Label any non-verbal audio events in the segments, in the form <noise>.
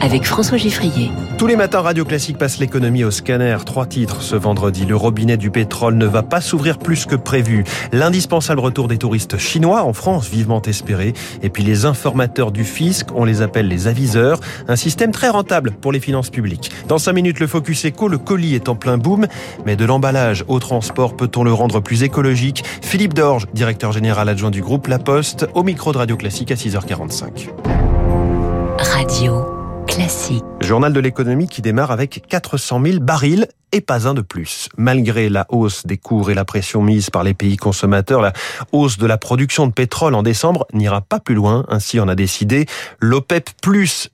avec François Giffrier. Tous les matins, Radio Classique passe l'économie au scanner. Trois titres ce vendredi. Le robinet du pétrole ne va pas s'ouvrir plus que prévu. L'indispensable retour des touristes chinois en France, vivement espéré. Et puis les informateurs du fisc, on les appelle les aviseurs. Un système très rentable pour les finances publiques. Dans cinq minutes, le Focus Eco, le colis est en plein boom. Mais de l'emballage au transport, peut-on le rendre plus écologique? Philippe Dorge, directeur général adjoint du groupe La Poste, au micro de Radio Classique à 6h45. Radio classique. Journal de l'économie qui démarre avec 400 000 barils et pas un de plus. Malgré la hausse des cours et la pression mise par les pays consommateurs, la hausse de la production de pétrole en décembre n'ira pas plus loin. Ainsi en a décidé l'OPEP+,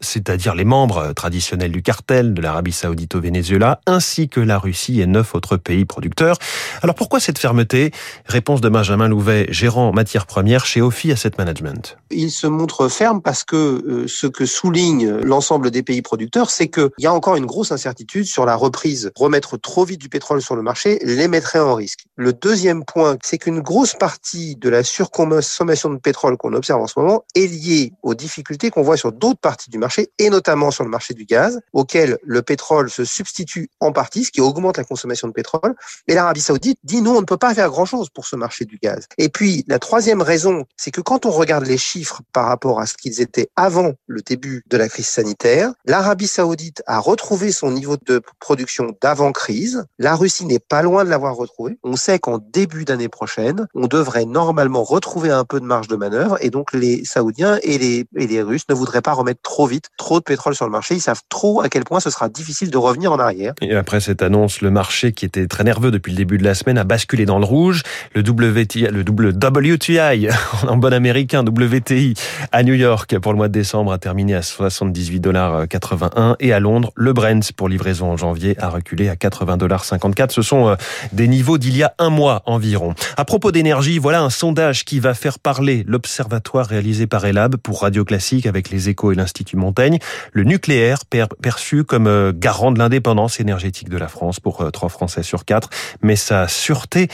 c'est-à-dire les membres traditionnels du cartel de l'Arabie Saoudite au Venezuela, ainsi que la Russie et neuf autres pays producteurs. Alors pourquoi cette fermeté? Réponse de Benjamin Louvet, gérant matières premières chez Ophi Asset Management. Il se montre ferme parce que euh, ce que souligne l'ensemble des pays producteurs, c'est qu'il y a encore une grosse incertitude sur la reprise. Remettre trop vite du pétrole sur le marché les mettrait en risque. Le deuxième point, c'est qu'une grosse partie de la surconsommation de pétrole qu'on observe en ce moment est liée aux difficultés qu'on voit sur d'autres parties du marché, et notamment sur le marché du gaz, auquel le pétrole se substitue en partie, ce qui augmente la consommation de pétrole. Et l'Arabie saoudite dit, nous, on ne peut pas faire grand-chose pour ce marché du gaz. Et puis, la troisième raison, c'est que quand on regarde les chiffres par rapport à ce qu'ils étaient avant le début de la crise sanitaire, l'Arabie saoudite a retrouvé son niveau de production d'avant crise. La Russie n'est pas loin de l'avoir retrouvé. On sait qu'en début d'année prochaine, on devrait normalement retrouver un peu de marge de manœuvre et donc les Saoudiens et les, et les Russes ne voudraient pas remettre trop vite trop de pétrole sur le marché. Ils savent trop à quel point ce sera difficile de revenir en arrière. Et après cette annonce, le marché qui était très nerveux depuis le début de la semaine a basculé dans le rouge. Le WTI, le WTI <laughs> en bon américain, WTI à New York pour le mois de décembre a terminé à 78 dollars 81 et à Londres, le Brent pour livraison en janvier a reculé à 80,54 Ce sont euh, des niveaux d'il y a un mois environ. À propos d'énergie, voilà un sondage qui va faire parler l'observatoire réalisé par Elab pour Radio Classique avec les échos et l'Institut Montaigne. Le nucléaire perçu comme euh, garant de l'indépendance énergétique de la France pour euh, trois Français sur quatre. Mais sa sûreté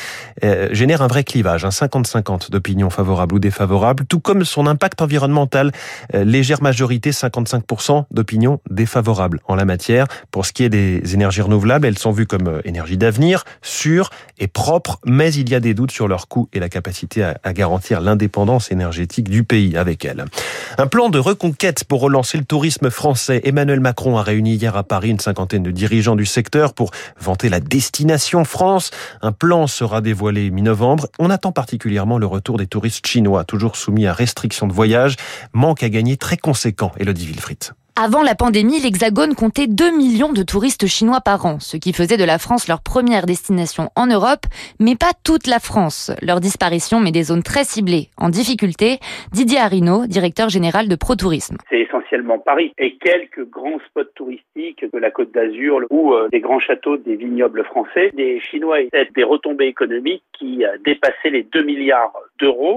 génère un vrai clivage, un 50-50 d'opinions favorables ou défavorables, tout comme son impact environnemental. Légère majorité, 55% d'opinions défavorables en la matière. Pour ce qui est des énergies renouvelables, sont vues comme euh, énergie d'avenir, sûre et propre, mais il y a des doutes sur leur coût et la capacité à, garantir l'indépendance énergétique du pays avec elles. Un plan de reconquête pour relancer le tourisme français. Emmanuel Macron a réuni hier à Paris une cinquantaine de dirigeants du secteur pour vanter la destination France. Un plan sera dévoilé mi-novembre. On attend particulièrement le retour des touristes chinois, toujours soumis à restrictions de voyage. Manque à gagner très conséquent, Elodie Wilfried. Avant la pandémie, l'Hexagone comptait 2 millions de touristes chinois par an, ce qui faisait de la France leur première destination en Europe, mais pas toute la France. Leur disparition met des zones très ciblées en difficulté. Didier Arino, directeur général de ProTourisme. C'est essentiellement Paris et quelques grands spots touristiques de la Côte d'Azur ou euh, des grands châteaux des vignobles français. Les Chinois étaient des retombées économiques qui dépassaient les 2 milliards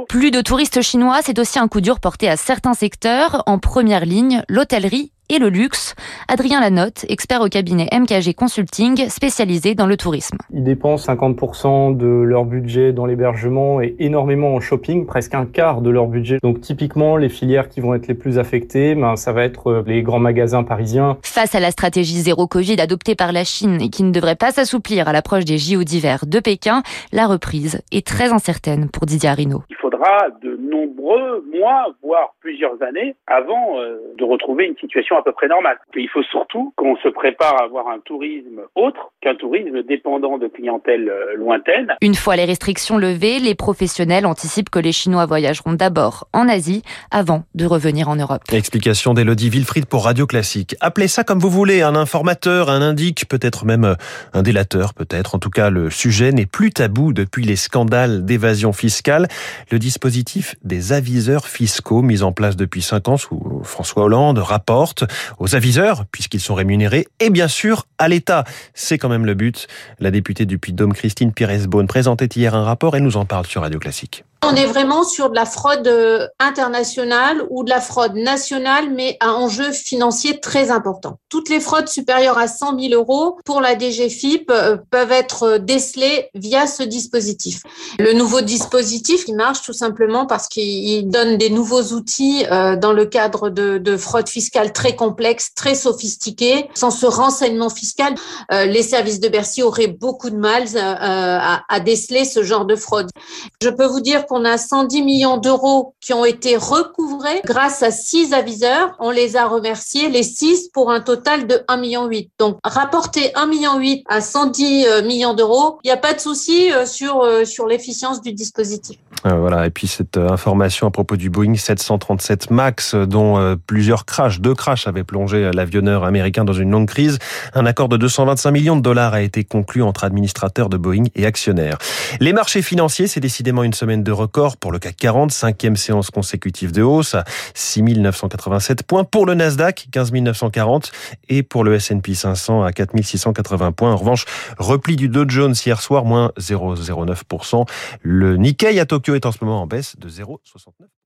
Plus de touristes chinois, c'est aussi un coup dur porté à certains secteurs. En première ligne, l'hôtellerie et le luxe. Adrien Lanotte, expert au cabinet MKG Consulting, spécialisé dans le tourisme. Ils dépensent 50% de leur budget dans l'hébergement et énormément en shopping, presque un quart de leur budget. Donc typiquement, les filières qui vont être les plus affectées, ben, ça va être euh, les grands magasins parisiens. Face à la stratégie zéro Covid adoptée par la Chine et qui ne devrait pas s'assouplir à l'approche des JO d'hiver de Pékin, la reprise est très incertaine pour Didier Arino. Il faudra de nombreux mois, voire plusieurs années, avant euh, de retrouver une situation à peu près normale. il faut surtout qu'on se prépare à avoir un tourisme autre qu'un tourisme dépendant de clientèle euh, lointaine. Une fois les restrictions levées, les professionnels anticipent que les Chinois voyageront d'abord en Asie avant de revenir en Europe. Explication d'Elodie Wilfried pour Radio Classique. Appelez ça comme vous voulez, un informateur, un indique, peut-être même euh, un délateur, peut-être. En tout cas, le sujet n'est plus tabou depuis les scandales d'évasion fiscale. Le dispositif des aviseurs fiscaux mis en place depuis cinq ans sous François Hollande rapporte aux aviseurs, puisqu'ils sont rémunérés, et bien sûr à l'État. C'est quand même le but. La députée du Puy-de-Dôme, Christine Pires-Beaune, présentait hier un rapport et nous en parle sur Radio Classique. On est vraiment sur de la fraude euh, internationale ou de la fraude nationale, mais à enjeu financier très important. Toutes les fraudes supérieures à 100 000 euros pour la DGFIP euh, peuvent être décelées via ce dispositif. Le nouveau dispositif, il marche tout simplement parce qu'il donne des nouveaux outils euh, dans le cadre de, de fraude fiscale très complexe, très sophistiquée. Sans ce renseignement fiscal, les services de Bercy auraient beaucoup de mal à, à déceler ce genre de fraude. Je peux vous dire qu'on a 110 millions d'euros qui ont été recouvrés grâce à six aviseurs. On les a remerciés, les six, pour un total de 1,8 million. Donc, rapporter 1,8 million à 110 euh, millions d'euros, il n'y a pas de souci euh, sur, euh, sur l'efficience du dispositif. Voilà, et puis cette information à propos du Boeing 737 MAX, dont plusieurs crashs, deux crashs avaient plongé l'avionneur américain dans une longue crise. Un accord de 225 millions de dollars a été conclu entre administrateurs de Boeing et actionnaires. Les marchés financiers, c'est décidément une semaine de record pour le CAC 40, cinquième séance consécutive de hausse à 6 987 points pour le Nasdaq, 15 940 et pour le S&P 500 à 4 680 points. En revanche, repli du Dow Jones hier soir, moins 0,09%. Le Nikkei à Tokyo est en ce moment en baisse de 0,69%.